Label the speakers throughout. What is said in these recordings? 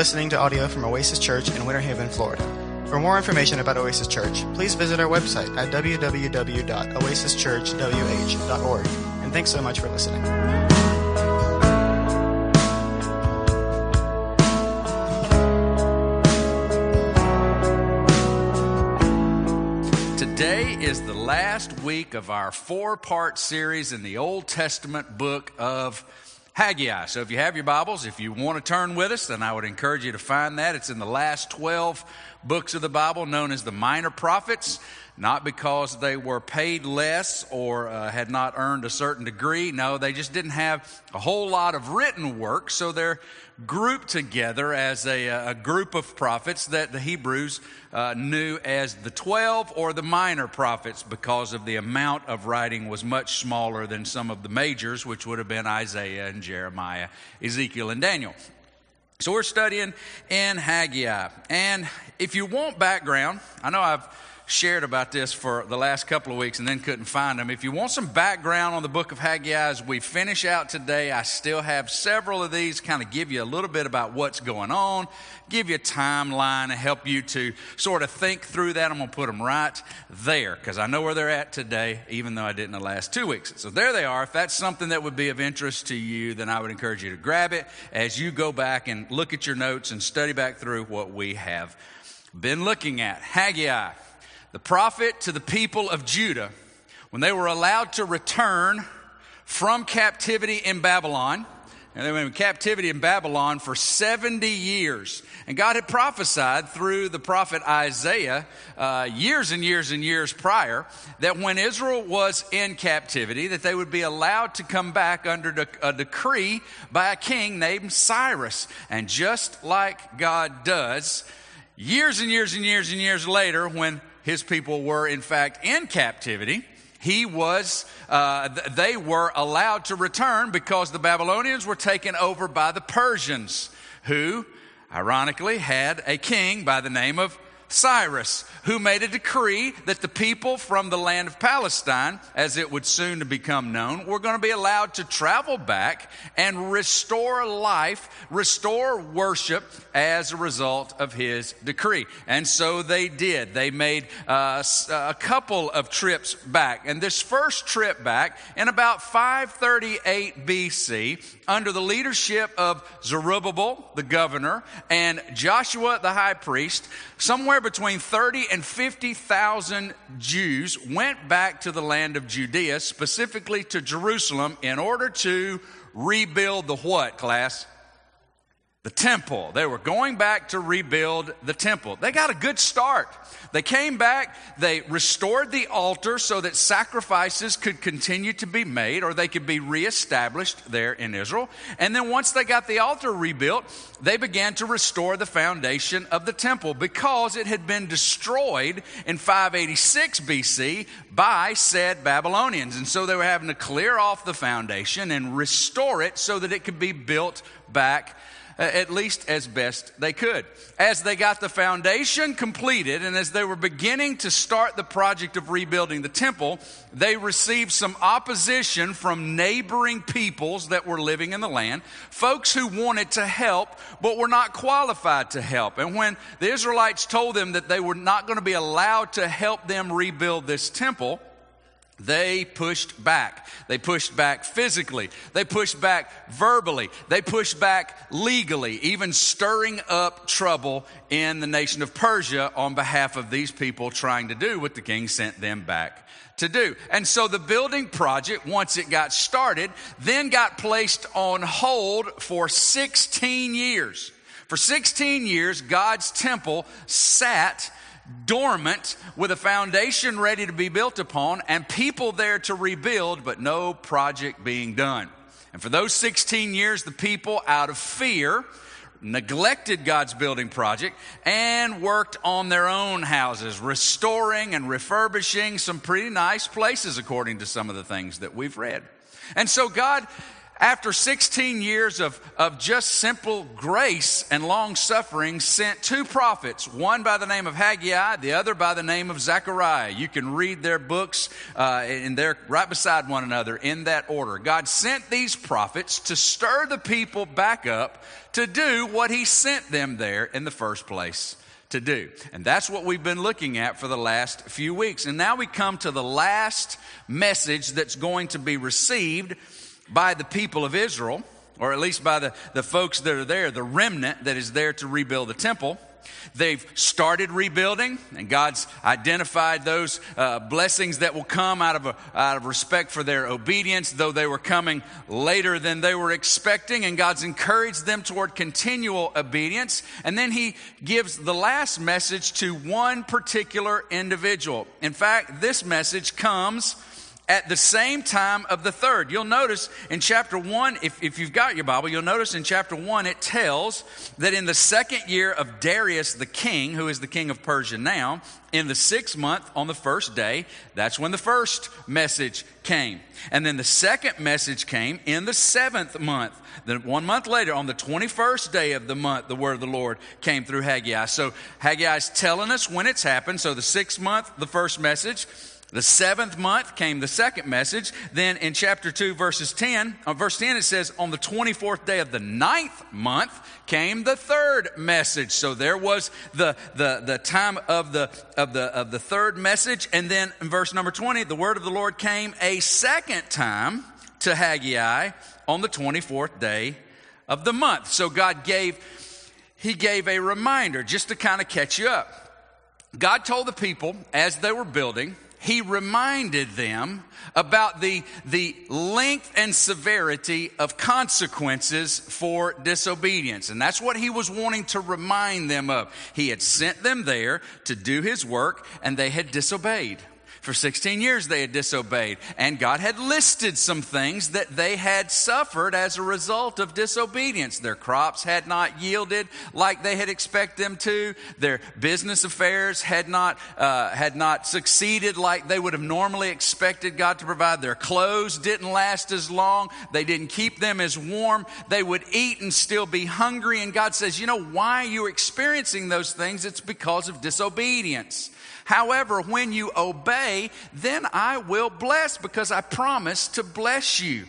Speaker 1: listening to audio from Oasis Church in Winter Haven, Florida. For more information about Oasis Church, please visit our website at www.oasischurchwh.org. And thanks so much for listening.
Speaker 2: Today is the last week of our four part series in the Old Testament book of Haggai. So if you have your Bibles, if you want to turn with us, then I would encourage you to find that. It's in the last 12 books of the Bible known as the Minor Prophets, not because they were paid less or uh, had not earned a certain degree. No, they just didn't have a whole lot of written work, so they're grouped together as a, a group of prophets that the Hebrews uh, knew as the 12 or the minor prophets because of the amount of writing was much smaller than some of the majors, which would have been Isaiah and Jeremiah, Ezekiel, and Daniel. So we're studying in Haggai. And if you want background, I know I've shared about this for the last couple of weeks and then couldn't find them. If you want some background on the book of Haggai as we finish out today, I still have several of these kind of give you a little bit about what's going on, give you a timeline and help you to sort of think through that. I'm going to put them right there because I know where they're at today, even though I didn't the last two weeks. So there they are. If that's something that would be of interest to you, then I would encourage you to grab it as you go back and look at your notes and study back through what we have been looking at. Haggai the prophet to the people of Judah when they were allowed to return from captivity in Babylon. And they were in captivity in Babylon for 70 years. And God had prophesied through the prophet Isaiah uh, years and years and years prior that when Israel was in captivity, that they would be allowed to come back under a decree by a king named Cyrus. And just like God does, years and years and years and years later, when his people were in fact in captivity. He was uh, they were allowed to return because the babylonians were taken over by the persians who ironically had a king by the name of Cyrus, who made a decree that the people from the land of Palestine, as it would soon become known, were going to be allowed to travel back and restore life, restore worship as a result of his decree. And so they did. They made uh, a couple of trips back. And this first trip back, in about 538 BC, under the leadership of Zerubbabel, the governor, and Joshua, the high priest, somewhere somewhere between 30 and 50,000 Jews went back to the land of Judea, specifically to Jerusalem, in order to rebuild the what, class? The temple. They were going back to rebuild the temple. They got a good start. They came back, they restored the altar so that sacrifices could continue to be made or they could be reestablished there in Israel. And then once they got the altar rebuilt, they began to restore the foundation of the temple because it had been destroyed in 586 BC by said Babylonians. And so they were having to clear off the foundation and restore it so that it could be built back Uh, at least as best they could. As they got the foundation completed and as they were beginning to start the project of rebuilding the temple, they received some opposition from neighboring peoples that were living in the land, folks who wanted to help but were not qualified to help. And when the Israelites told them that they were not going to be allowed to help them rebuild this temple, they pushed back. They pushed back physically. They pushed back verbally. They pushed back legally, even stirring up trouble in the nation of Persia on behalf of these people trying to do what the king sent them back to do. And so the building project, once it got started, then got placed on hold for 16 years. For 16 years, God's temple sat dormant with a foundation ready to be built upon and people there to rebuild, but no project being done. And for those 16 years, the people, out of fear, neglected God's building project and worked on their own houses, restoring and refurbishing some pretty nice places, according to some of the things that we've read. And so God after 16 years of, of just simple grace and long suffering, sent two prophets, one by the name of Haggai, the other by the name of Zechariah. You can read their books, uh, and they're right beside one another in that order. God sent these prophets to stir the people back up to do what He sent them there in the first place to do. And that's what we've been looking at for the last few weeks. And now we come to the last message that's going to be received by the people of Israel, or at least by the, the folks that are there, the remnant that is there to rebuild the temple. They've started rebuilding, and God's identified those uh, blessings that will come out of, a, out of respect for their obedience, though they were coming later than they were expecting, and God's encouraged them toward continual obedience. And then He gives the last message to one particular individual. In fact, this message comes at the same time of the third. You'll notice in chapter one, if, if you've got your Bible, you'll notice in chapter one, it tells that in the second year of Darius the king, who is the king of Persia now, in the sixth month on the first day, that's when the first message came. And then the second message came in the seventh month. Then one month later, on the 21st day of the month, the word of the Lord came through Haggai. So Haggai is telling us when it's happened. So the sixth month, the first message. The seventh month came the second message. Then in chapter 2, verses 10, uh, verse 10, it says, On the 24th day of the ninth month came the third message. So there was the, the, the time of the, of, the, of the third message. And then in verse number 20, the word of the Lord came a second time to Haggai on the 24th day of the month. So God gave, He gave a reminder just to kind of catch you up. God told the people as they were building, he reminded them about the, the length and severity of consequences for disobedience. And that's what he was wanting to remind them of. He had sent them there to do his work, and they had disobeyed. For 16 years they had disobeyed, and God had listed some things that they had suffered as a result of disobedience. Their crops had not yielded like they had expected them to. Their business affairs had not, uh, had not succeeded like they would have normally expected God to provide. Their clothes didn't last as long. They didn't keep them as warm. They would eat and still be hungry. And God says, you know why you're experiencing those things? It's because of disobedience. However, when you obey, then I will bless because I promise to bless you.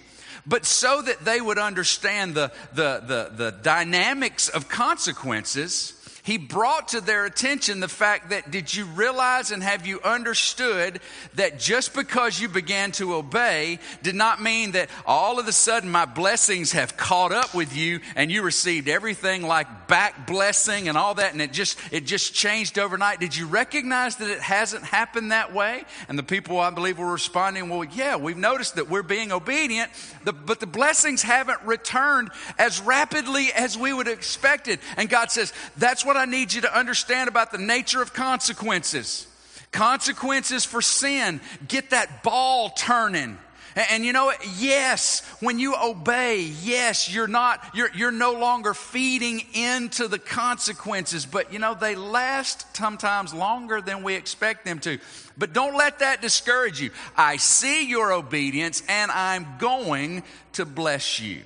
Speaker 2: But so that they would understand the, the, the, the dynamics of consequences, he brought to their attention the fact that did you realize and have you understood that just because you began to obey did not mean that all of a sudden my blessings have caught up with you and you received everything like back blessing and all that and it just it just changed overnight? Did you recognize that it hasn't happened that way? And the people i believe were responding well yeah we've noticed that we're being obedient but the blessings haven't returned as rapidly as we would have expected. And god says that's what what I need you to understand about the nature of consequences. Consequences for sin. Get that ball turning. And, you know, yes, when you obey, yes, you're not, you're, you're no longer feeding into the consequences, but you know, they last sometimes longer than we expect them to. But don't let that discourage you. I see your obedience and I'm going to bless you.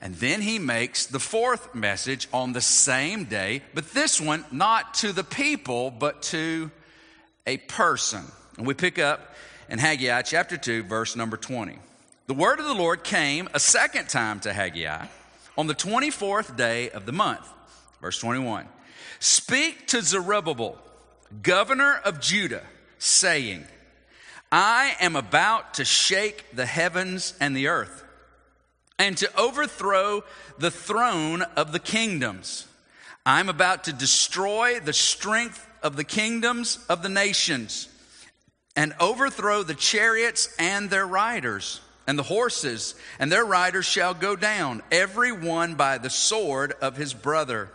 Speaker 2: And then he makes the fourth message on the same day, but this one not to the people, but to a person. And we pick up in Haggai chapter 2, verse number 20. The word of the Lord came a second time to Haggai on the 24th day of the month. Verse 21. Speak to Zerubbabel, governor of Judah, saying, I am about to shake the heavens and the earth and to overthrow the throne of the kingdoms. I'm about to destroy the strength of the kingdoms of the nations and overthrow the chariots and their riders and the horses and their riders shall go down, every one by the sword of his brother.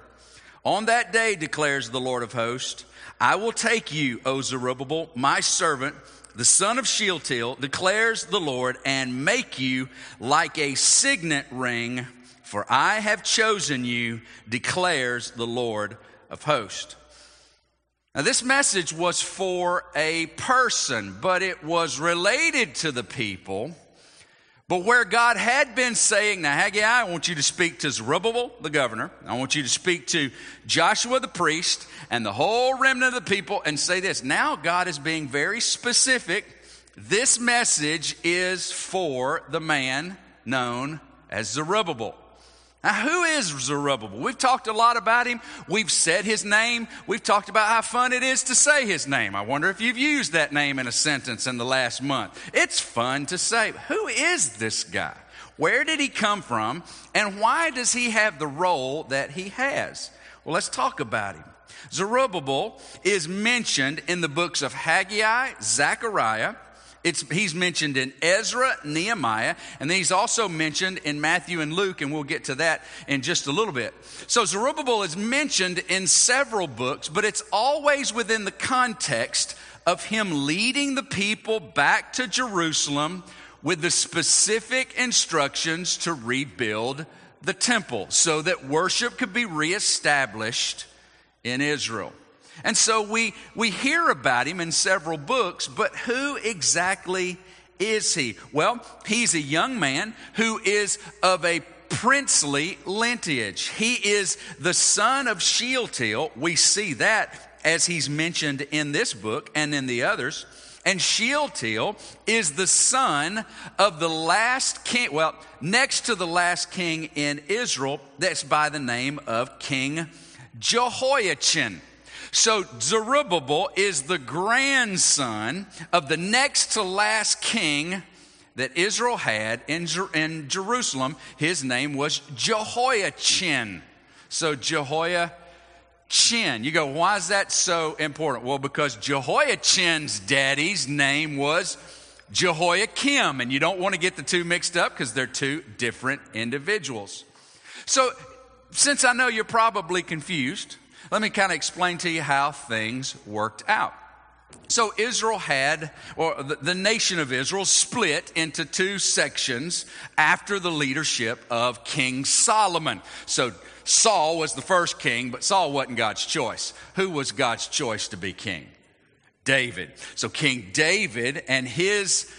Speaker 2: On that day, declares the Lord of hosts, I will take you, O Zerubbabel, my servant, the son of Shealtiel, declares the Lord, and make you like a signet ring, for I have chosen you, declares the Lord of hosts. Now, this message was for a person, but it was related to the people But where God had been saying, now Haggai, I want you to speak to Zerubbabel, the governor. I want you to speak to Joshua, the priest, and the whole remnant of the people and say this. Now God is being very specific. This message is for the man known as Zerubbabel. Now, who is Zerubbabel? We've talked a lot about him. We've said his name. We've talked about how fun it is to say his name. I wonder if you've used that name in a sentence in the last month. It's fun to say. Who is this guy? Where did he come from? And why does he have the role that he has? Well, let's talk about him. Zerubbabel is mentioned in the books of Haggai, Zechariah, it's, he's mentioned in Ezra, Nehemiah, and then he's also mentioned in Matthew and Luke, and we'll get to that in just a little bit. So Zerubbabel is mentioned in several books, but it's always within the context of him leading the people back to Jerusalem with the specific instructions to rebuild the temple so that worship could be reestablished in Israel. And so we, we hear about him in several books, but who exactly is he? Well, he's a young man who is of a princely lineage. He is the son of Shealtiel. We see that as he's mentioned in this book and in the others. And Shealtiel is the son of the last king, well, next to the last king in Israel, that's by the name of King Jehoiachin. So Zerubbabel is the grandson of the next to last king that Israel had in, in Jerusalem. His name was Jehoiachin. So Jehoiachin. You go, why is that so important? Well, because Jehoiachin's daddy's name was Jehoiakim, and you don't want to get the two mixed up because they're two different individuals. So, since I know you're probably confused, let me kind of explain to you how things worked out. So Israel had, or the, nation of Israel split into two sections after the leadership of King Solomon. So Saul was the first king, but Saul wasn't God's choice. Who was God's choice to be king? David. So King David and his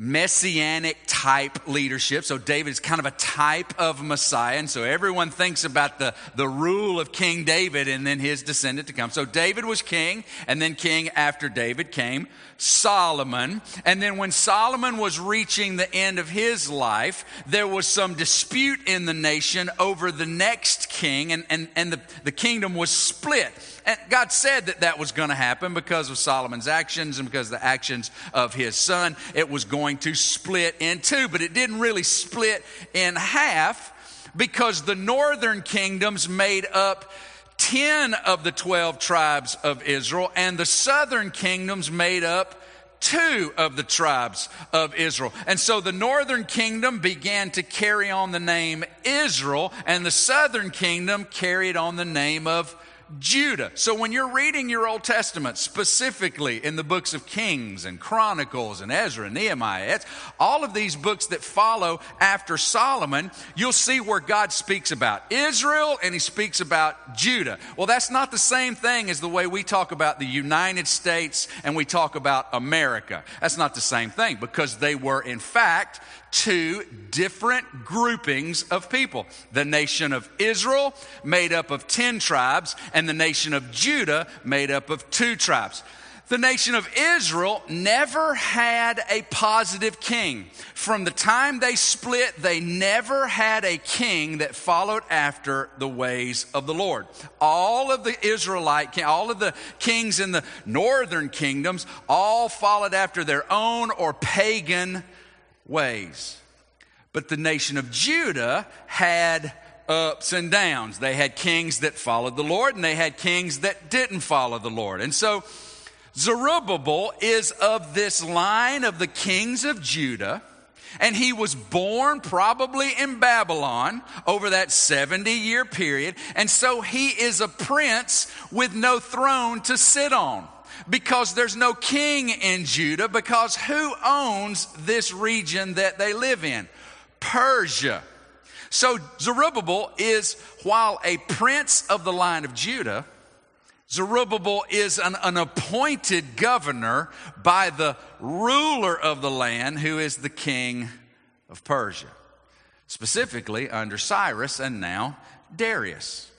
Speaker 2: messianic type leadership. So David is kind of a type of Messiah. And so everyone thinks about the, the rule of King David and then his descendant to come. So David was king, and then king after David came Solomon. And then when Solomon was reaching the end of his life, there was some dispute in the nation over the next king, and, and, and the, the kingdom was split. And God said that that was going to happen because of Solomon's actions and because the actions of his son. It was going to split in two, but it didn't really split in half because the northern kingdoms made up 10 of the 12 tribes of Israel, and the southern kingdoms made up two of the tribes of Israel. And so the northern kingdom began to carry on the name Israel, and the southern kingdom carried on the name of Judah. So when you're reading your Old Testament, specifically in the books of Kings and Chronicles and Ezra and Nehemiah, all of these books that follow after Solomon, you'll see where God speaks about Israel and he speaks about Judah. Well, that's not the same thing as the way we talk about the United States and we talk about America. That's not the same thing because they were, in fact, two different groupings of people. The nation of Israel, made up of 10 tribes, the nation of Judah, made up of two tribes. The nation of Israel never had a positive king. From the time they split, they never had a king that followed after the ways of the Lord. All of the Israelite, all of the kings in the northern kingdoms, all followed after their own or pagan ways. But the nation of Judah had ups and downs. They had kings that followed the Lord and they had kings that didn't follow the Lord. And so Zerubbabel is of this line of the kings of Judah. And he was born probably in Babylon over that 70 year period. And so he is a prince with no throne to sit on because there's no king in Judah, because who owns this region that they live in? Persia. So Zerubbabel is, while a prince of the line of Judah, Zerubbabel is an, an, appointed governor by the ruler of the land, who is the king of Persia, specifically under Cyrus and now Darius.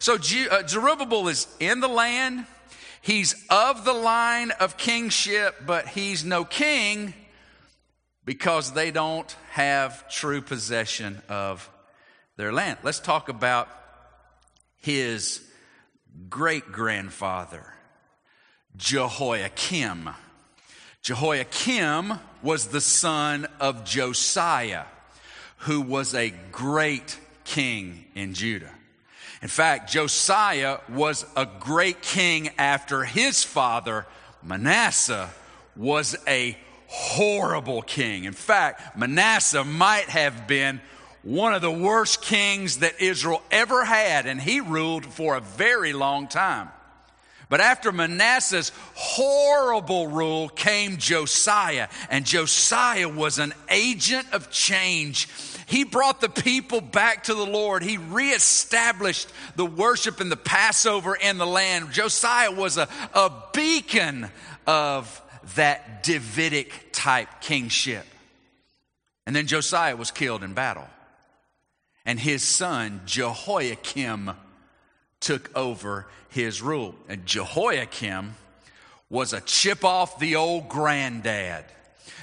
Speaker 2: So uh, Zerubbabel is in the land. He's of the line of kingship, but he's no king because they don't have true possession of their land. Let's talk about his great grandfather, Jehoiakim. Jehoiakim was the son of Josiah, who was a great king in Judah. In fact, Josiah was a great king after his father, Manasseh, was a horrible king. In fact, Manasseh might have been one of the worst kings that Israel ever had, and he ruled for a very long time. But after Manasseh's horrible rule came Josiah, and Josiah was an agent of change. He brought the people back to the Lord. He reestablished the worship and the Passover in the land. Josiah was a, a beacon of that Davidic type kingship. And then Josiah was killed in battle and his son Jehoiakim took over his rule. And Jehoiakim was a chip off the old granddad.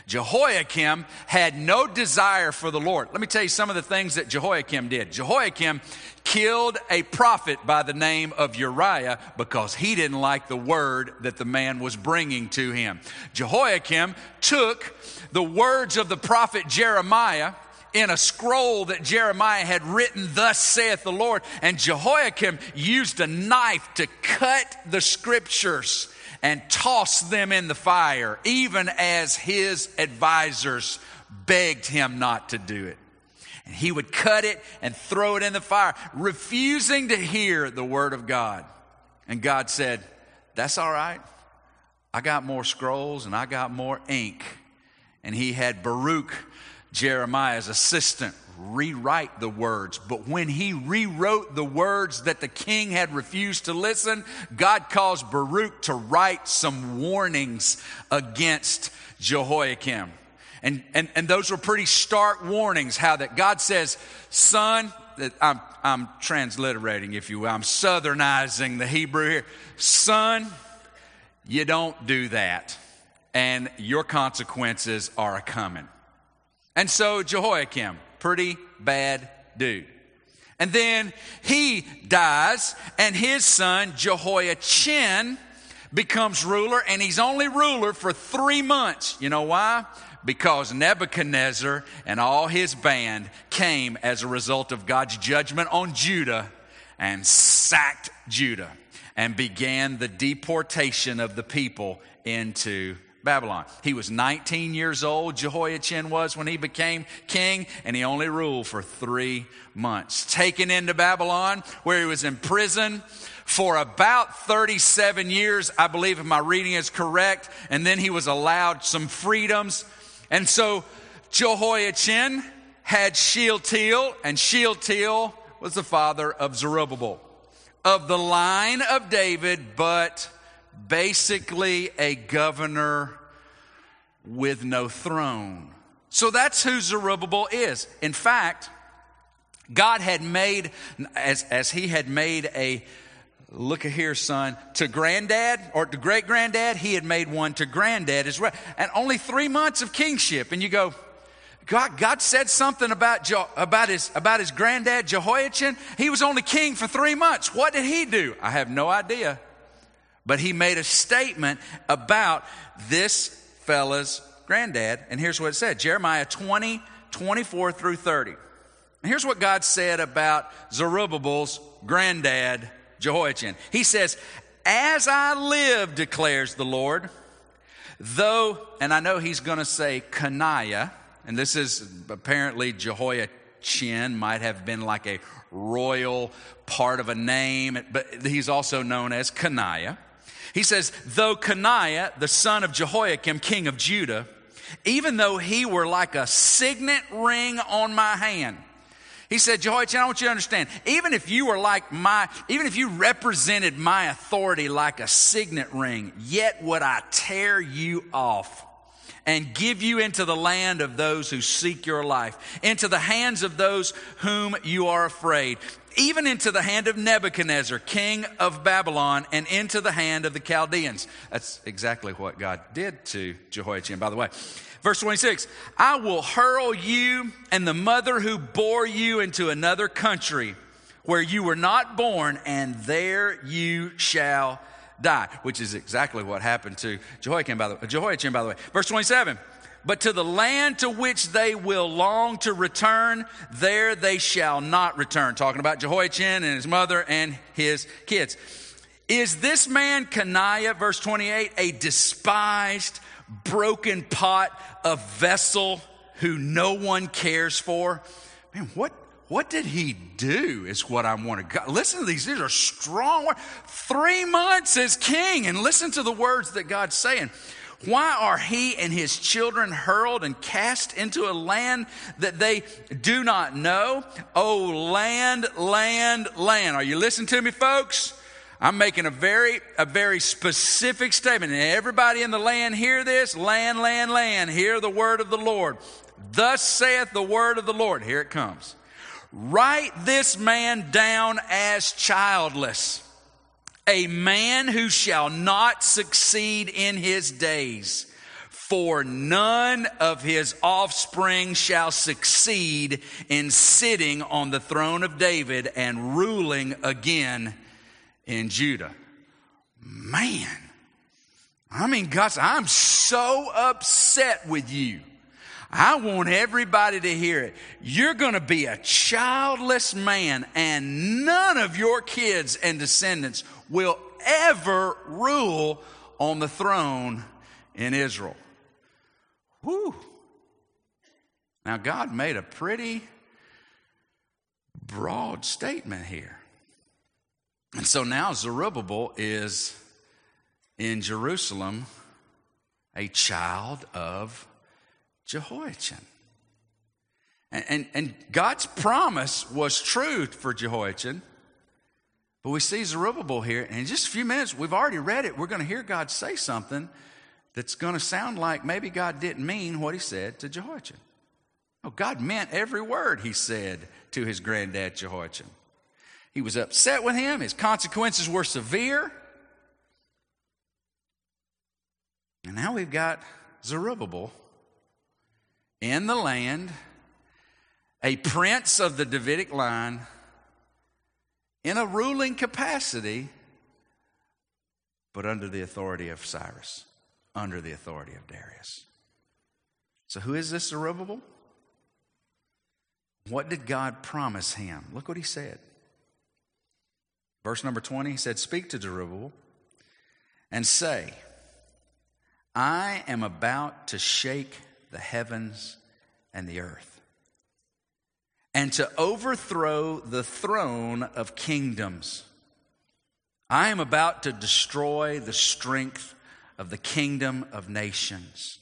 Speaker 2: Jehoiakim had no desire for the Lord. Let me tell you some of the things that Jehoiakim did. Jehoiakim killed a prophet by the name of Uriah because he didn't like the word that the man was bringing to him. Jehoiakim took the words of the prophet Jeremiah in a scroll that Jeremiah had written, Thus saith the Lord. And Jehoiakim used a knife to cut the scriptures and toss them in the fire, even as his advisors begged him not to do it. And he would cut it and throw it in the fire, refusing to hear the word of God. And God said, That's all right. I got more scrolls and I got more ink. And he had Baruch Jeremiah's assistant rewrite the words. But when he rewrote the words that the king had refused to listen, God caused Baruch to write some warnings against Jehoiakim. And, and, and those were pretty stark warnings how that God says, son, that I'm, I'm transliterating, if you will. I'm southernizing the Hebrew here. Son, you don't do that. And your consequences are a coming. And so Jehoiakim, pretty bad dude. And then he dies, and his son Jehoiachin becomes ruler, and he's only ruler for three months. You know why? Because Nebuchadnezzar and all his band came as a result of God's judgment on Judah and sacked Judah and began the deportation of the people into Babylon. He was 19 years old, Jehoiachin was when he became king, and he only ruled for three months. Taken into Babylon, where he was in prison for about 37 years, I believe, if my reading is correct, and then he was allowed some freedoms. And so Jehoiachin had Shealtiel, and Shealtiel was the father of Zerubbabel, of the line of David, but basically a governor with no throne. So that's who Zerubbabel is. In fact, God had made, as, as he had made a, look here, son, to granddad or to great granddad, he had made one to granddad as well. And only three months of kingship. And you go, God, God said something about, about, his, about his granddad Jehoiachin. He was only king for three months. What did he do? I have no idea. But he made a statement about this fella's granddad. And here's what it said Jeremiah 20, 24 through 30. And here's what God said about Zerubbabel's granddad, Jehoiachin. He says, As I live, declares the Lord, though, and I know he's going to say Coniah, and this is apparently Jehoiachin, might have been like a royal part of a name, but he's also known as Coniah. He says, though Coniah, the son of Jehoiakim, king of Judah, even though he were like a signet ring on my hand. He said, Jehoiachin, I want you to understand, even if you were like my, even if you represented my authority like a signet ring, yet would I tear you off and give you into the land of those who seek your life, into the hands of those whom you are afraid, even into the hand of Nebuchadnezzar, king of Babylon, and into the hand of the Chaldeans. That's exactly what God did to Jehoiachin, by the way. Verse 26 I will hurl you and the mother who bore you into another country where you were not born, and there you shall die, which is exactly what happened to Jehoiakim, by the, Jehoiachin, by the way. Verse 27 But to the land to which they will long to return, there they shall not return. Talking about Jehoiachin and his mother and his kids. Is this man Coniah, verse 28, a despised, broken pot, a vessel who no one cares for? Man, what what did he do is what I want to go. Listen to these. These are strong words. Three months as king and listen to the words that God's saying. Why are he and his children hurled and cast into a land that they do not know? Oh, land, land, land. Are you listening to me, folks? I'm making a very, a very specific statement. And everybody in the land hear this. Land, land, land. Hear the word of the Lord. Thus saith the word of the Lord. Here it comes. Write this man down as childless, a man who shall not succeed in his days. For none of his offspring shall succeed in sitting on the throne of David and ruling again in Judah. Man, I mean, God, I'm so upset with you. I want everybody to hear it. You're going to be a childless man, and none of your kids and descendants will ever rule on the throne in Israel. Whew. Now, God made a pretty broad statement here. And so now Zerubbabel is in Jerusalem, a child of Jehoiachin. And, and, and, God's promise was true for Jehoiachin. But we see Zerubbabel here, and in just a few minutes, we've already read it. We're going to hear God say something that's going to sound like maybe God didn't mean what he said to Jehoiachin. No, God meant every word he said to his granddad Jehoiachin. He was upset with him, his consequences were severe. And now we've got Zerubbabel in the land, a prince of the Davidic line, in a ruling capacity, but under the authority of Cyrus, under the authority of Darius. So, who is this Zerubbabel? What did God promise him? Look what he said. Verse number 20, he said, Speak to Zerubbabel and say, I am about to shake the heavens and the earth, and to overthrow the throne of kingdoms. I am about to destroy the strength of the kingdom of nations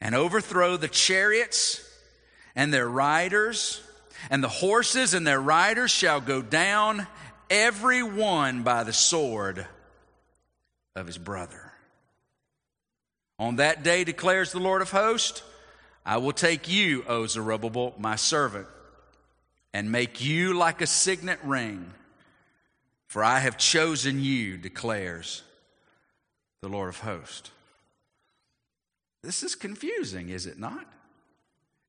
Speaker 2: and overthrow the chariots and their riders, and the horses and their riders shall go down, every one by the sword of his brother. On that day, declares the Lord of hosts, I will take you, O Zerubbabel, my servant, and make you like a signet ring. For I have chosen you, declares the Lord of hosts. This is confusing, is it not?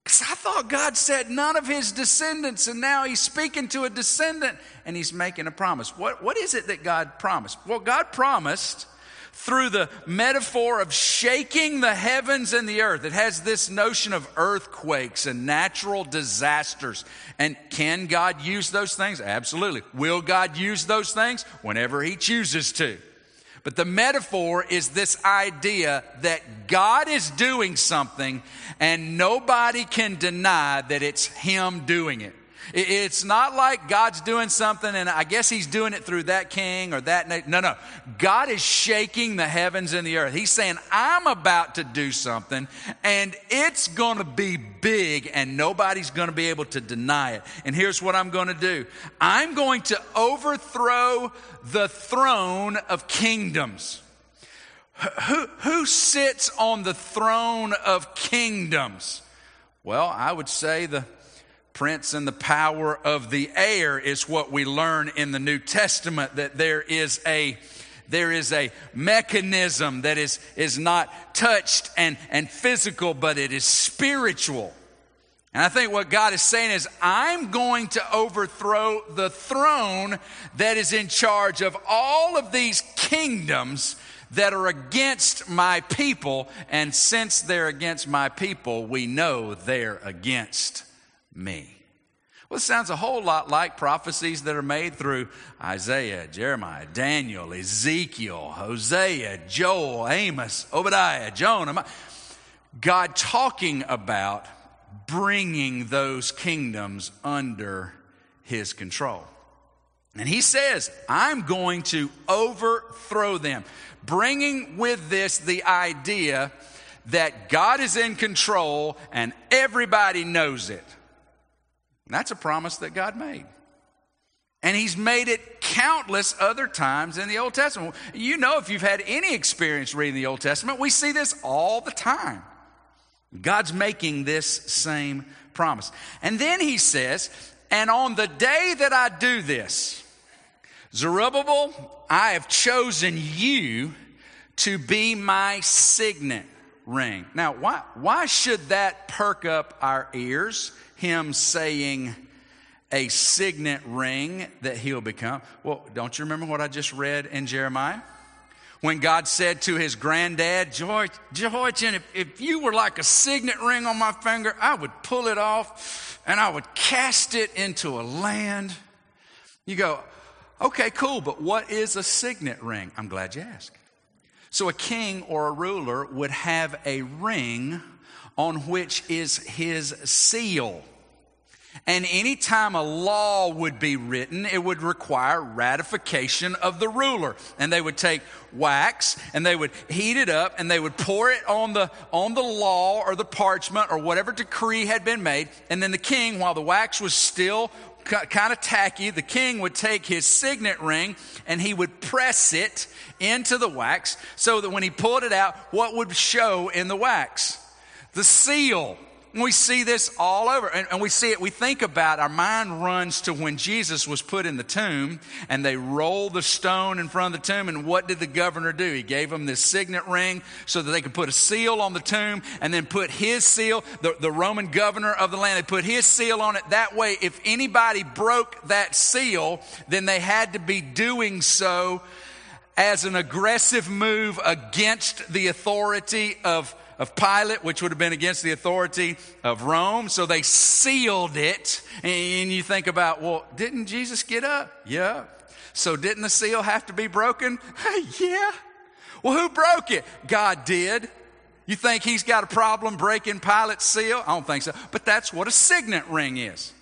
Speaker 2: Because I thought God said none of his descendants, and now he's speaking to a descendant and he's making a promise. What, what is it that God promised? Well, God promised through the metaphor of shaking the heavens and the earth. It has this notion of earthquakes and natural disasters. And can God use those things? Absolutely. Will God use those things? Whenever He chooses to. But the metaphor is this idea that God is doing something and nobody can deny that it's Him doing it. It's not like God's doing something and I guess he's doing it through that king or that. No, no. God is shaking the heavens and the earth. He's saying, I'm about to do something and it's going to be big and nobody's going to be able to deny it. And here's what I'm going to do. I'm going to overthrow the throne of kingdoms. Who, who sits on the throne of kingdoms? Well, I would say the prince and the power of the air is what we learn in the New Testament that there is a there is a mechanism that is, is not touched and, and physical, but it is spiritual. And I think what God is saying is, I'm going to overthrow the throne that is in charge of all of these kingdoms that are against my people. And since they're against my people, we know they're against me. Well, it sounds a whole lot like prophecies that are made through Isaiah, Jeremiah, Daniel, Ezekiel, Hosea, Joel, Amos, Obadiah, Jonah. God talking about bringing those kingdoms under his control. And he says, I'm going to overthrow them, bringing with this the idea that God is in control and everybody knows it. That's a promise that God made. And he's made it countless other times in the Old Testament. You know, if you've had any experience reading the Old Testament, we see this all the time. God's making this same promise. And then he says, and on the day that I do this, Zerubbabel, I have chosen you to be my signet ring. Now, why, why should that perk up our ears? Him saying a signet ring that he'll become. Well, don't you remember what I just read in Jeremiah? when God said to his granddad, Jehoiachin, if, if you were like a signet ring on my finger, I would pull it off and I would cast it into a land. You go, okay, cool, but what is a signet ring? I'm glad you asked. So a king or a ruler would have a ring on which is his seal. And anytime a law would be written, it would require ratification of the ruler. And they would take wax and they would heat it up and they would pour it on the, on the law or the parchment or whatever decree had been made. And then the king, while the wax was still kind of tacky, the king would take his signet ring and he would press it into the wax so that when he pulled it out, what would show in the wax? The seal we see this all over, and, and, we see it, we think about, our mind runs to when Jesus was put in the tomb, and they rolled the stone in front of the tomb, and what did the governor do? He gave them this signet ring so that they could put a seal on the tomb, and then put his seal, the, the Roman governor of the land, they put his seal on it. That way, if anybody broke that seal, then they had to be doing so as an aggressive move against the authority of of Pilate, which would have been against the authority of Rome. So they sealed it. And you think about, well, didn't Jesus get up? Yeah. So didn't the seal have to be broken? yeah. Well, who broke it? God did. You think he's got a problem breaking Pilate's seal? I don't think so. But that's what a signet ring is.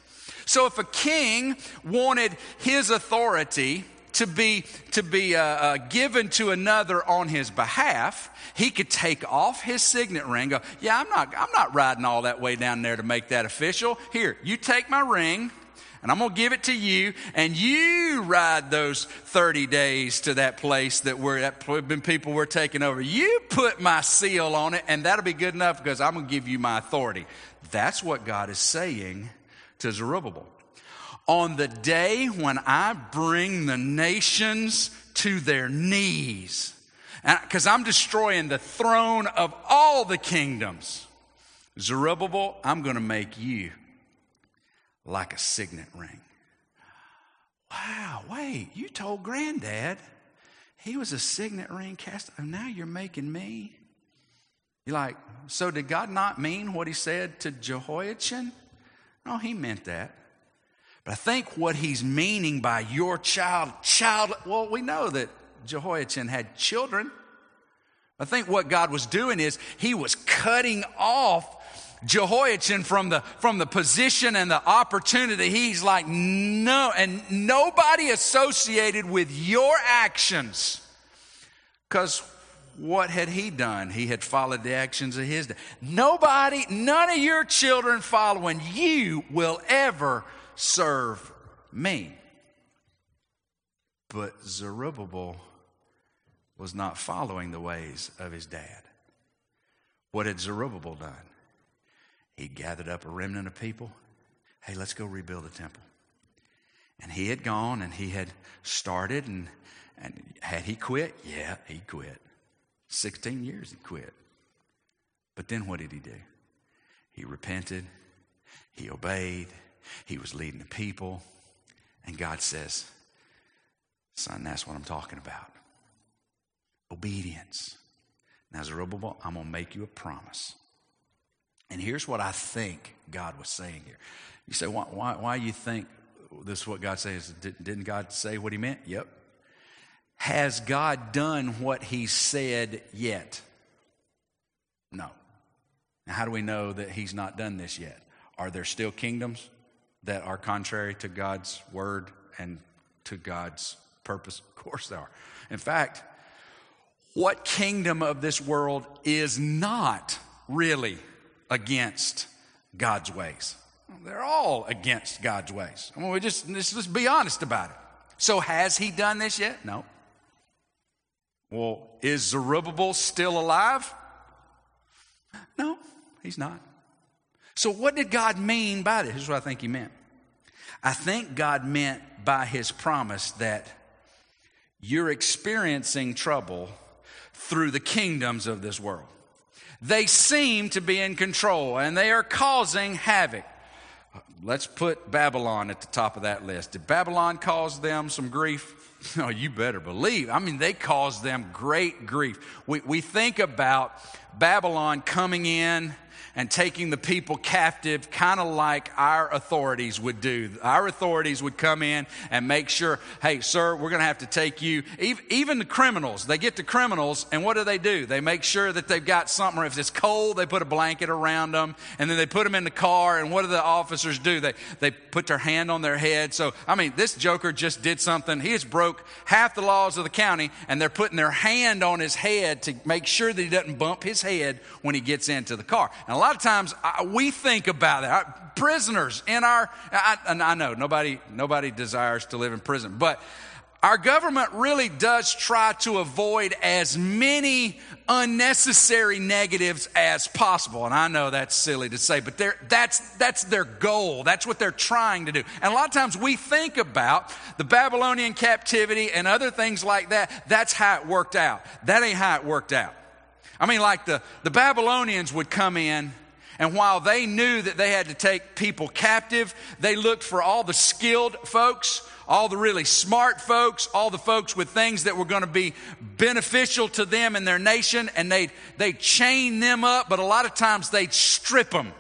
Speaker 2: So if a king wanted his authority to be, to be uh, uh, given to another on his behalf, he could take off his signet ring, go, yeah, I'm not, I'm not riding all that way down there to make that official. Here, you take my ring and I'm going to give it to you, and you ride those 30 days to that place that we're that people we're taking over. You put my seal on it, and that'll be good enough because I'm going to give you my authority. That's what God is saying to Zerubbabel on the day when I bring the nations to their knees, because I'm destroying the throne of all the kingdoms. Zerubbabel, I'm going to make you like a signet ring. Wow, wait, you told granddad he was a signet ring cast. And now you're making me. You're like, so did God not mean what he said to Jehoiachin? No, he meant that. But I think what he's meaning by your child, child, well, we know that Jehoiachin had children. I think what God was doing is he was cutting off Jehoiachin from the, from the position and the opportunity. He's like, no, and nobody associated with your actions. Because what had he done? He had followed the actions of his. Nobody, none of your children following you will ever serve me. But Zerubbabel was not following the ways of his dad. What had Zerubbabel done? He gathered up a remnant of people. Hey, let's go rebuild the temple. And he had gone and he had started, and, and had he quit? Yeah, he quit. 16 years he quit. But then what did he do? He repented, he obeyed, he was leading the people, and God says, Son, that's what I'm talking about. Obedience. Now, Zerubbabel, I'm going to make you a promise. And here's what I think God was saying here. You say, why, why, why you think this is what God says? Didn't God say what he meant? Yep. Has God done what he said yet? No. Now, how do we know that he's not done this yet? Are there still kingdoms that are contrary to God's word and to God's purpose? Of course they are. In fact, what kingdom of this world is not really against God's ways? They're all against God's ways. I mean, we just, let's just be honest about it. So, has he done this yet? No. Well, is Zerubbabel still alive? No, he's not. So, what did God mean by this? Here's what I think he meant. I think God meant by his promise that you're experiencing trouble through the kingdoms of this world. They seem to be in control and they are causing havoc. Let's put Babylon at the top of that list. Did Babylon cause them some grief? No, oh, you better believe. I mean, they caused them great grief. We, we think about Babylon coming in and taking the people captive, kind of like our authorities would do. Our authorities would come in and make sure, hey, sir, we're going to have to take you. Even the criminals, they get the criminals, and what do they do? They make sure that they've got something, or if it's cold, they put a blanket around them, and then they put them in the car, and what do the officers do? They, they put their hand on their head. So, I mean, this joker just did something. He has broke half the laws of the county, and they're putting their hand on his head to make sure that he doesn't bump his head when he gets into the car. Lot of times I, we think about it. prisoners in our, I, I know nobody, nobody desires to live in prison, but our government really does try to avoid as many unnecessary negatives as possible. And I know that's silly to say, but that's, that's their goal. That's what they're trying to do. And a lot of times we think about the Babylonian captivity and other things like that. That's how it worked out. That ain't how it worked out. I mean, like the, the Babylonians would come in, and while they knew that they had to take people captive, they looked for all the skilled folks, all the really smart folks, all the folks with things that were going to be beneficial to them and their nation, and they'd, they'd chain them up, but a lot of times they'd strip them.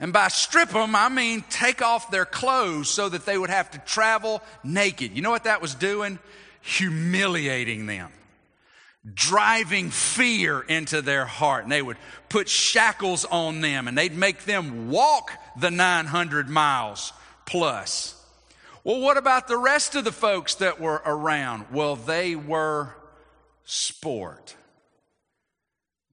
Speaker 2: And by strip them, I mean take off their clothes so that they would have to travel naked. You know what that was doing? Humiliating them driving fear into their heart. And they would put shackles on them and they'd make them walk the 900 miles plus. Well, what about the rest of the folks that were around? Well, they were sport.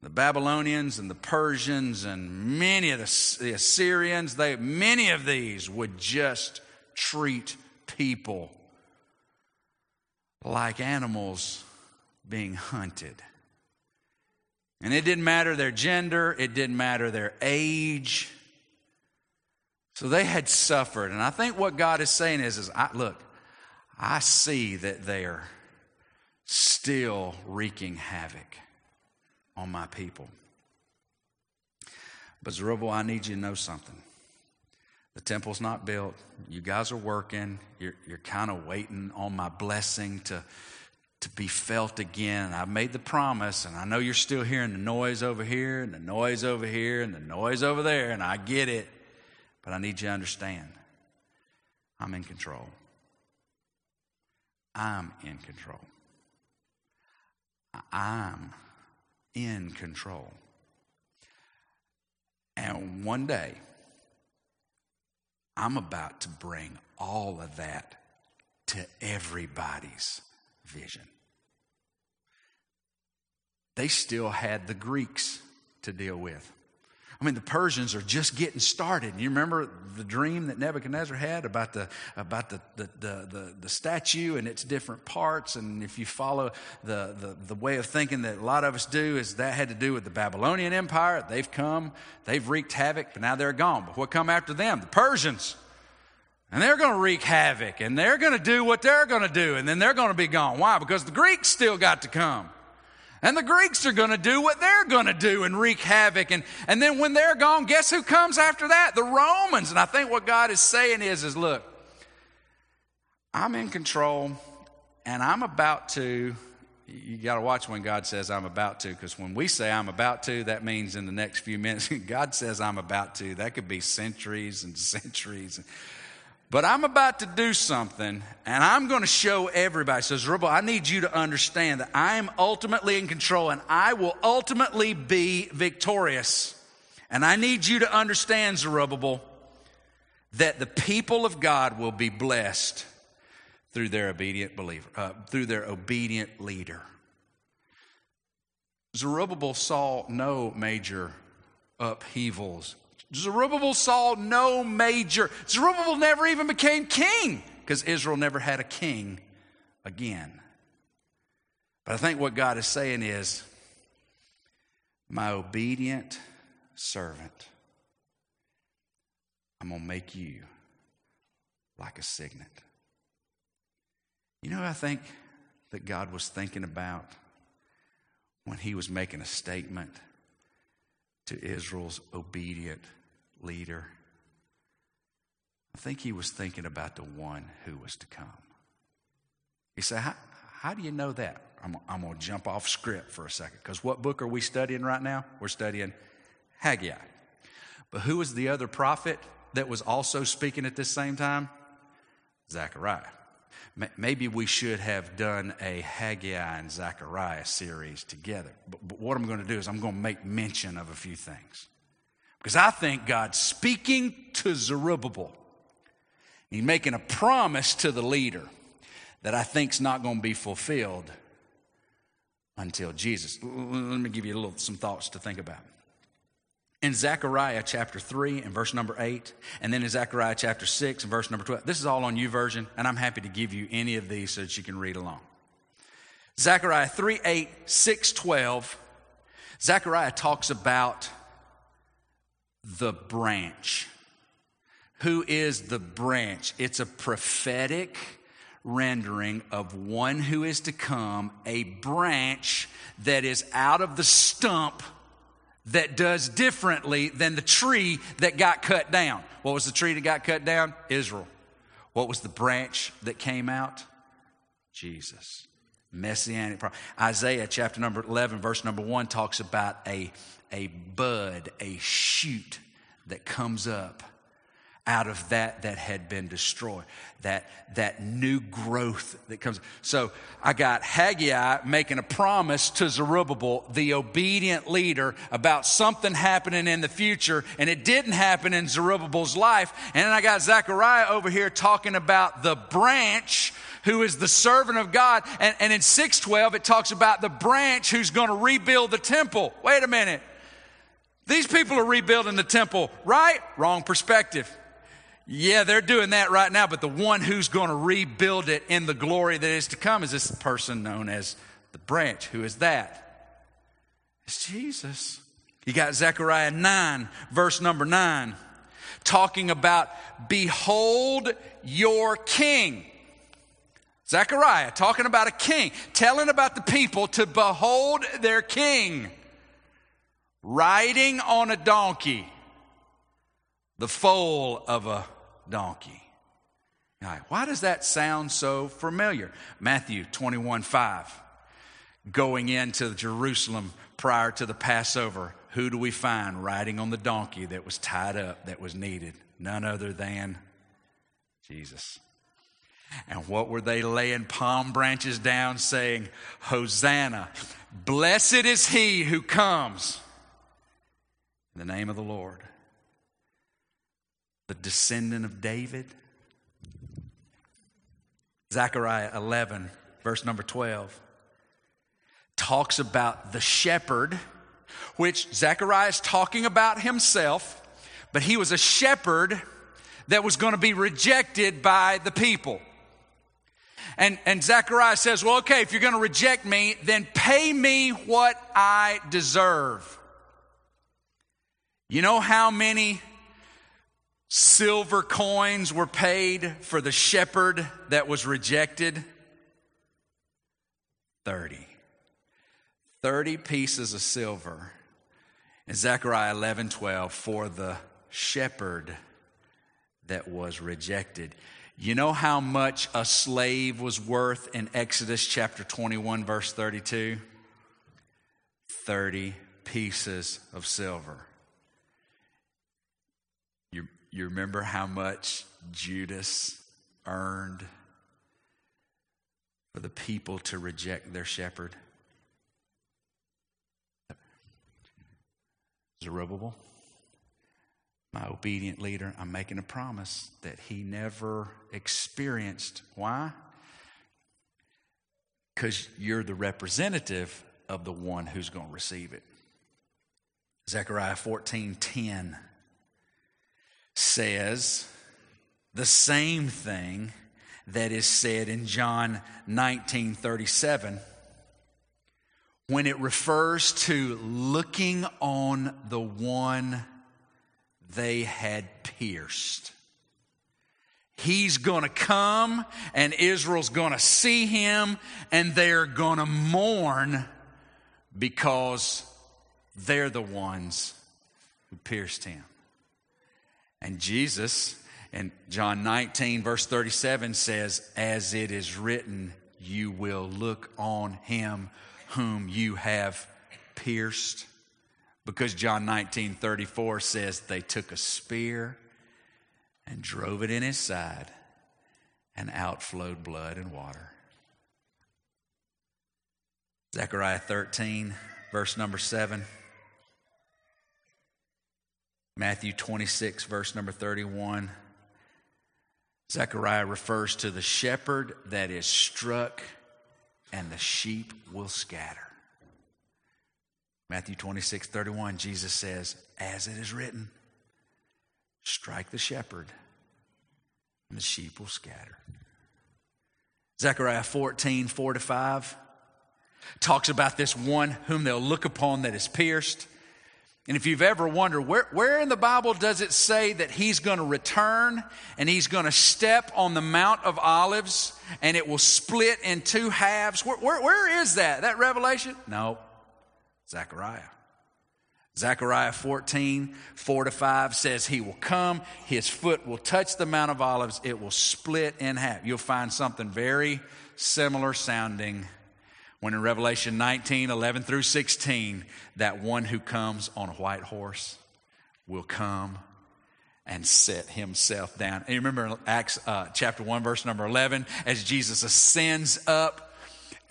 Speaker 2: The Babylonians and the Persians and many of the, the Assyrians, they, many of these would just treat people like animals being hunted. And it didn't matter their gender, it didn't matter their age. So they had suffered. And I think what God is saying is, is I, look, I see that they're still wreaking havoc on my people. But Zerubbabel, I need you to know something. The temple's not built. You guys are working. You're, you're kind of waiting on my blessing to, to be felt again. I've made the promise, and I know you're still hearing the noise over here, and the noise over here, and the noise over there, and I get it. But I need you to understand I'm in control. I'm in control. I'm in control. And one day, I'm about to bring all of that to everybody's vision. They still had the Greeks to deal with. I mean, the Persians are just getting started. You remember the dream that Nebuchadnezzar had about the about the the, the, the, the statue and its different parts. And if you follow the, the the way of thinking that a lot of us do, is that had to do with the Babylonian Empire. They've come, they've wreaked havoc, but now they're gone. But what come after them? The Persians. And they're going to wreak havoc and they're going to do what they're going to do and then they're going to be gone. Why? Because the Greeks still got to come. And the Greeks are going to do what they're going to do and wreak havoc. And, and then when they're gone, guess who comes after that? The Romans. And I think what God is saying is, is look, I'm in control and I'm about to, you got to watch when God says I'm about to, because when we say I'm about to, that means in the next few minutes, God says I'm about to. That could be centuries and centuries. But I'm about to do something, and I'm going to show everybody. So, Zerubbabel, I need you to understand that I am ultimately in control, and I will ultimately be victorious. And I need you to understand, Zerubbabel, that the people of God will be blessed through their obedient believer, uh, through their obedient leader. Zerubbabel saw no major upheavals Zerubbabel saw no major, Zerubbabel never even became king because Israel never had a king again. But I think what God is saying is, my obedient servant, I'm going to make you like a signet. You know, I think that God was thinking about when he was making a statement to Israel's obedient leader. I think he was thinking about the one who was to come. He said, How, how do you know that? I'm, I'm going to jump off script for a second because what book are we studying right now? We're studying Haggai. But who was the other prophet that was also speaking at this same time? Zechariah. Maybe we should have done a Haggai and Zechariah series together. But, but what I'm going to do is I'm going to make mention of a few things. Because I think God's speaking to Zerubbabel. He's making a promise to the leader that I think's not going to be fulfilled until Jesus. Let me give you a little some thoughts to think about. In Zechariah chapter 3 and verse number 8, and then in Zechariah chapter 6 and verse number 12. This is all on YouVersion, and I'm happy to give you any of these so that you can read along. Zechariah 3 8, 6 12. Zechariah talks about the branch. Who is the branch? It's a prophetic rendering of one who is to come, a branch that is out of the stump that does differently than the tree that got cut down. What was the tree that got cut down? Israel. What was the branch that came out? Jesus. Messianic. Prophecy Isaiah chapter number 11, verse number 1 talks about a a bud, a shoot that comes up out of that that had been destroyed that that new growth that comes so i got haggai making a promise to zerubbabel the obedient leader about something happening in the future and it didn't happen in zerubbabel's life and then i got zechariah over here talking about the branch who is the servant of god and, and in 612 it talks about the branch who's going to rebuild the temple wait a minute these people are rebuilding the temple, right? Wrong perspective. Yeah, they're doing that right now, but the one who's going to rebuild it in the glory that is to come is this person known as the branch. Who is that? It's Jesus. You got Zechariah 9, verse number 9, talking about, Behold your king. Zechariah talking about a king, telling about the people to behold their king riding on a donkey, the foal of a donkey. why does that sound so familiar? Matthew 21 5. Going into Jerusalem prior to the Passover, who do we find riding on the donkey that was tied up, that was needed? None other than Jesus. And what were they laying palm branches down saying, Hosanna, blessed is he who comes in the name of the Lord. The descendant of David. Zechariah 11, verse number 12, talks about the shepherd which Zechariah is talking about himself, but he was a shepherd that was going to be rejected by the people. And, and Zechariah says, Well, okay, if you're going to reject me, then pay me what I deserve. You know how many silver coins were paid for the shepherd that was rejected? 30. 30 pieces of silver in Zechariah 11 12 for the shepherd that was rejected. You know how much a slave was worth in Exodus chapter 21, verse 32? 30 pieces of silver. You, you remember how much Judas earned for the people to reject their shepherd? Zerubbabel, my obedient leader, I'm making a promise that he never experienced. Why? Because you're the representative of the one who's going to receive it. Zechariah 14 10 says the same thing that is said in John 19:37 when it refers to looking on the one they had pierced. He's going to come and Israel's going to see him and they're going to mourn because they're the ones who pierced him. And Jesus in John 19, verse 37 says, As it is written, you will look on him whom you have pierced. Because John 19, 34 says, They took a spear and drove it in his side, and out flowed blood and water. Zechariah 13, verse number 7. Matthew 26, verse number 31. Zechariah refers to the shepherd that is struck and the sheep will scatter. Matthew 26, 31, Jesus says, As it is written, strike the shepherd and the sheep will scatter. Zechariah 14, 4 to 5 talks about this one whom they'll look upon that is pierced. And if you've ever wondered, where, where in the Bible does it say that he's going to return and he's going to step on the Mount of Olives and it will split in two halves? Where, where, where is that? That revelation? No. Zechariah. Zechariah 14, 4 to 5 says, He will come, his foot will touch the Mount of Olives, it will split in half. You'll find something very similar sounding when in Revelation 19, 11 through 16, that one who comes on a white horse will come and set himself down. And you remember Acts uh, chapter 1, verse number 11, as Jesus ascends up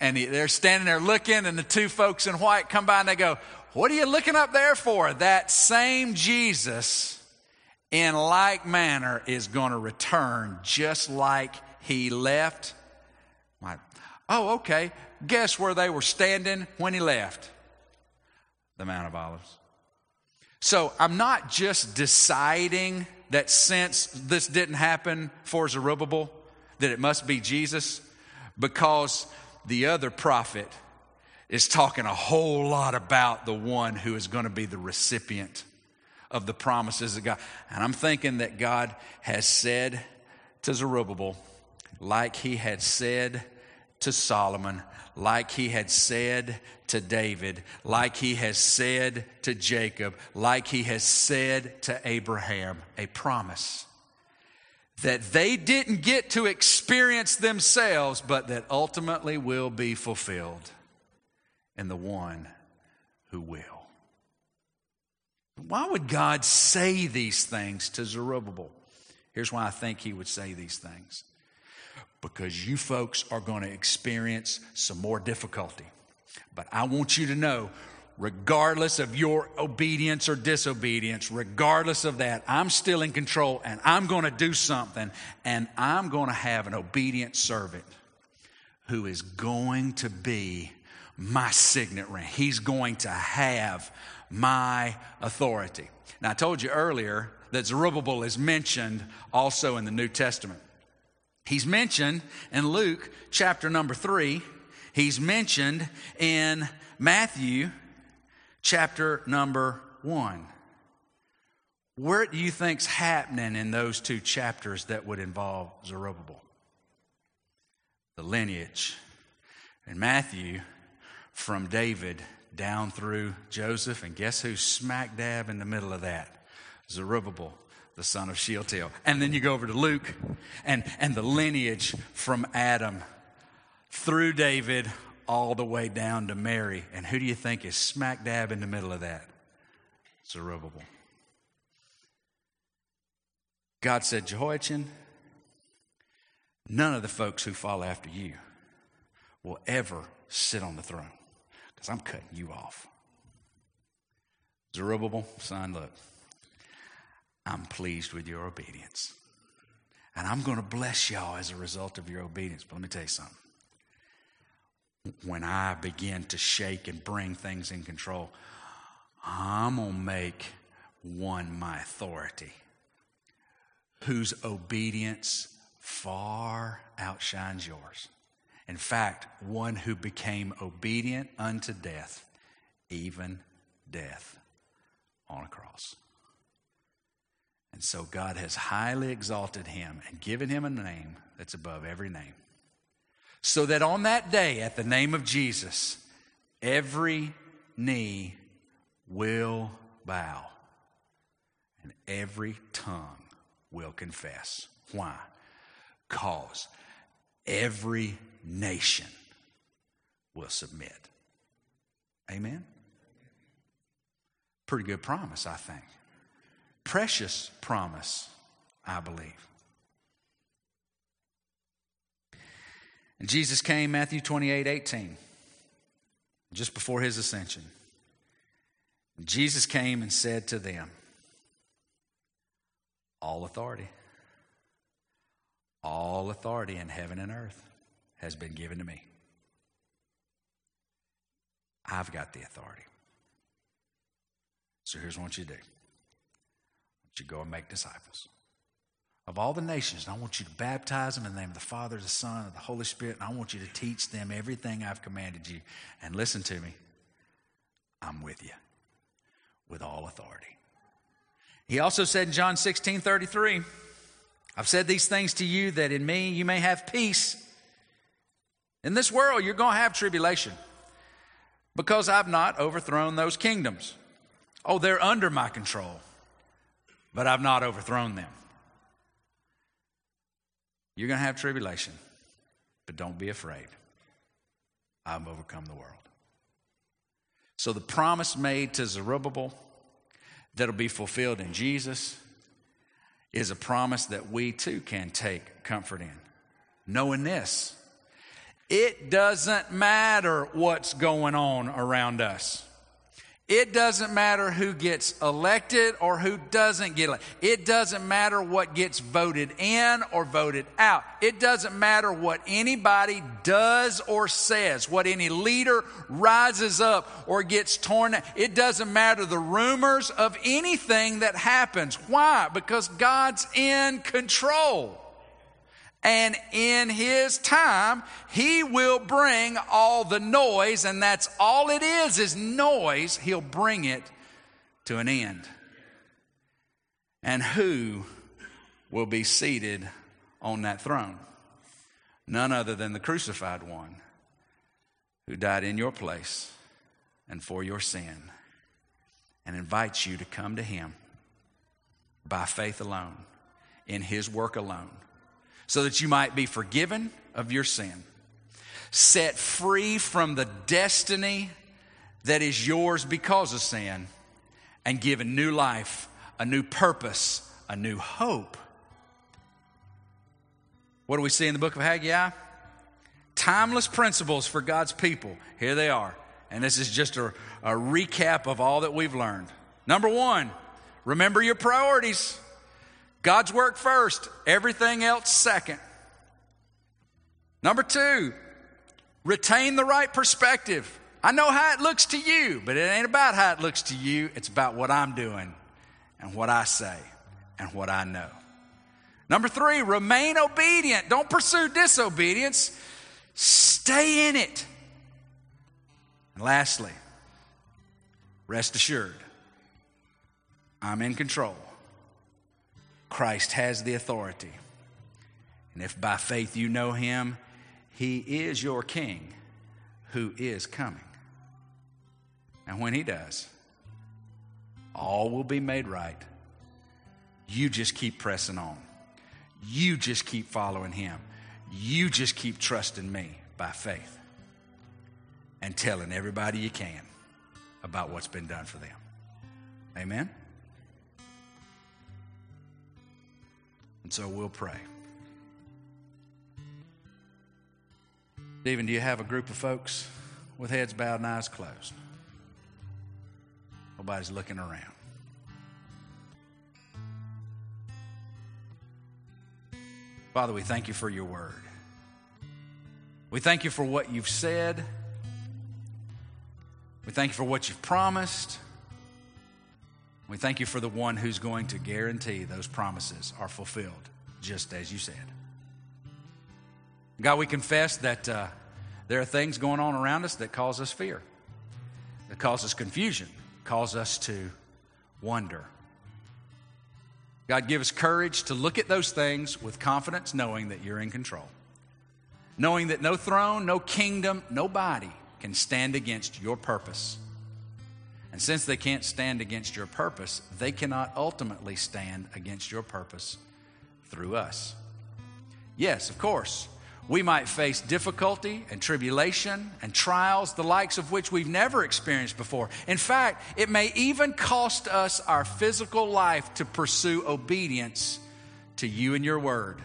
Speaker 2: and he, they're standing there looking, and the two folks in white come by and they go, What are you looking up there for? That same Jesus, in like manner, is going to return just like he left. Like, oh, okay. Guess where they were standing when he left? The Mount of Olives. So I'm not just deciding that since this didn't happen for Zerubbabel, that it must be Jesus, because the other prophet is talking a whole lot about the one who is going to be the recipient of the promises of God. And I'm thinking that God has said to Zerubbabel, like he had said to Solomon, like he had said to David, like he has said to Jacob, like he has said to Abraham, a promise that they didn't get to experience themselves, but that ultimately will be fulfilled in the one who will. Why would God say these things to Zerubbabel? Here's why I think he would say these things because you folks are going to experience some more difficulty. But I want you to know, regardless of your obedience or disobedience, regardless of that, I'm still in control and I'm going to do something and I'm going to have an obedient servant who is going to be my signet ring. He's going to have my authority. Now, I told you earlier that Zerubbabel is mentioned also in the New Testament. He's mentioned in Luke chapter number three. He's mentioned in Matthew chapter number one. Where do you think's happening in those two chapters that would involve Zerubbabel? The lineage. In Matthew, from David down through Joseph, and guess who's smack dab in the middle of that? Zerubbabel, the son of Shealtiel. And then you go over to Luke and, and the lineage from Adam through David all the way down to Mary. And who do you think is smack dab in the middle of that? Zerubbabel. God said, Jehoiachin, none of the folks who follow after you will ever sit on the throne because I'm cutting you off. Zerubbabel, son, look, I'm pleased with your obedience. And I'm going to bless y'all as a result of your obedience. But let me tell you something. When I begin to shake and bring things in control, I'm going to make one my authority, whose obedience far outshines yours. In fact, one who became obedient unto death, even death on a cross. And so God has highly exalted him and given him a name that's above every name. So that on that day, at the name of Jesus, every knee will bow and every tongue will confess. Why? Because every nation will submit. Amen? Pretty good promise, I think precious promise, I believe. And Jesus came, Matthew 28 18, just before his ascension. Jesus came and said to them, All authority, all authority in heaven and earth has been given to me. I've got the authority. So here's what want you do you go and make disciples of all the nations. And I want you to baptize them in the name of the Father, the Son, and the Holy Spirit. And I want you to teach them everything I've commanded you. And listen to me, I'm with you with all authority. He also said in John 16 33, I've said these things to you that in me you may have peace. In this world, you're going to have tribulation because I've not overthrown those kingdoms. Oh, they're under my control but I've not overthrown them. You're going to have tribulation, but don't be afraid. I've overcome the world. So, the promise made to Zerubbabel that'll be fulfilled in Jesus is a promise that we too can take comfort in. Knowing this, it doesn't matter what's going on around us. It doesn't matter who gets elected or who doesn't get elected. It doesn't matter what gets voted in or voted out. It doesn't matter what anybody does or says, what any leader rises up or gets torn. It doesn't matter the rumors of anything that happens. Why? Because God's in control. And in his time, he will bring all the noise, and that's all it is, is noise. He'll bring it to an end. And who will be seated on that throne? None other than the crucified one who died in your place and for your sin and invites you to come to him by faith alone, in his work alone so that you might be forgiven of your sin, set free from the destiny that is yours because of sin, and given new life, a new purpose, a new hope. What do we see in the book of Haggai? Timeless principles for God's people. Here they are. And this is just a, a recap of all that we've learned. Number one, remember your priorities. God's work first, everything else second. Number two, retain the right perspective. I know how it looks to you, but it ain't about how it looks to you. It's about what I'm doing and what I say and what I know. Number three, remain obedient. Don't pursue disobedience. Stay in it. And lastly, rest assured, I'm in control. Christ has the authority. And if by faith you know him, he is your king who is coming. And when he does, all will be made right. You just keep pressing on. You just keep following him. You just keep trusting me by faith and telling everybody you can about what's been done for them. Amen? And so we'll pray. Stephen, do you have a group of folks with heads bowed and eyes closed? Nobody's looking around. Father, we thank you for your word. We thank you for what you've said. We thank you for what you've promised. We thank you for the one who's going to guarantee those promises are fulfilled, just as you said. God, we confess that uh, there are things going on around us that cause us fear, that cause us confusion, cause us to wonder. God, give us courage to look at those things with confidence, knowing that you're in control. Knowing that no throne, no kingdom, nobody can stand against your purpose. And since they can't stand against your purpose, they cannot ultimately stand against your purpose through us. Yes, of course, we might face difficulty and tribulation and trials, the likes of which we've never experienced before. In fact, it may even cost us our physical life to pursue obedience to you and your word.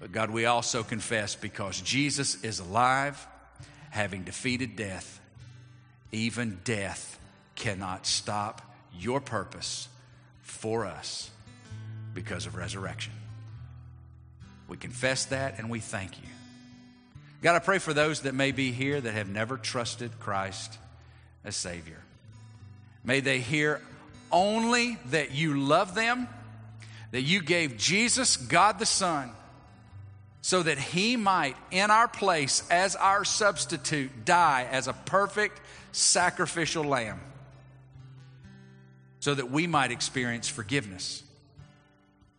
Speaker 2: But God, we also confess because Jesus is alive, having defeated death, even death cannot stop your purpose for us because of resurrection. We confess that and we thank you. God, I pray for those that may be here that have never trusted Christ as Savior. May they hear only that you love them, that you gave Jesus, God the Son, so that He might, in our place, as our substitute, die as a perfect sacrificial lamb, so that we might experience forgiveness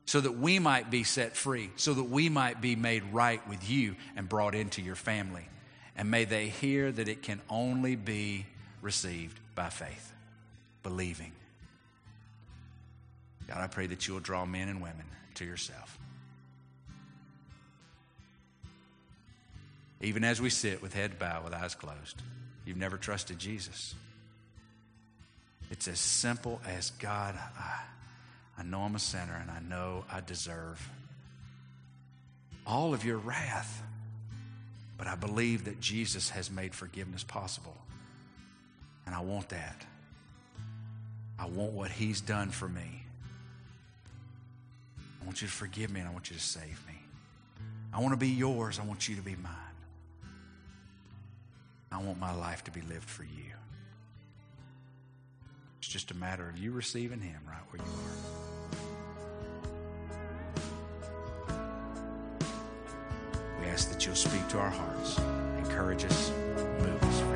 Speaker 2: so that we might be set free, so that we might be made right with you and brought into your family. And may they hear that it can only be received by faith, believing. God, I pray that you will draw men and women to yourself. Even as we sit with head bowed, with eyes closed, you've never trusted Jesus. It's as simple as God, I I know I'm a sinner and I know I deserve all of your wrath. But I believe that Jesus has made forgiveness possible. And I want that. I want what He's done for me. I want you to forgive me and I want you to save me. I want to be yours. I want you to be mine. I want my life to be lived for you. It's just a matter of you receiving Him right where you are. We ask that you'll speak to our hearts, encourage us, move us for.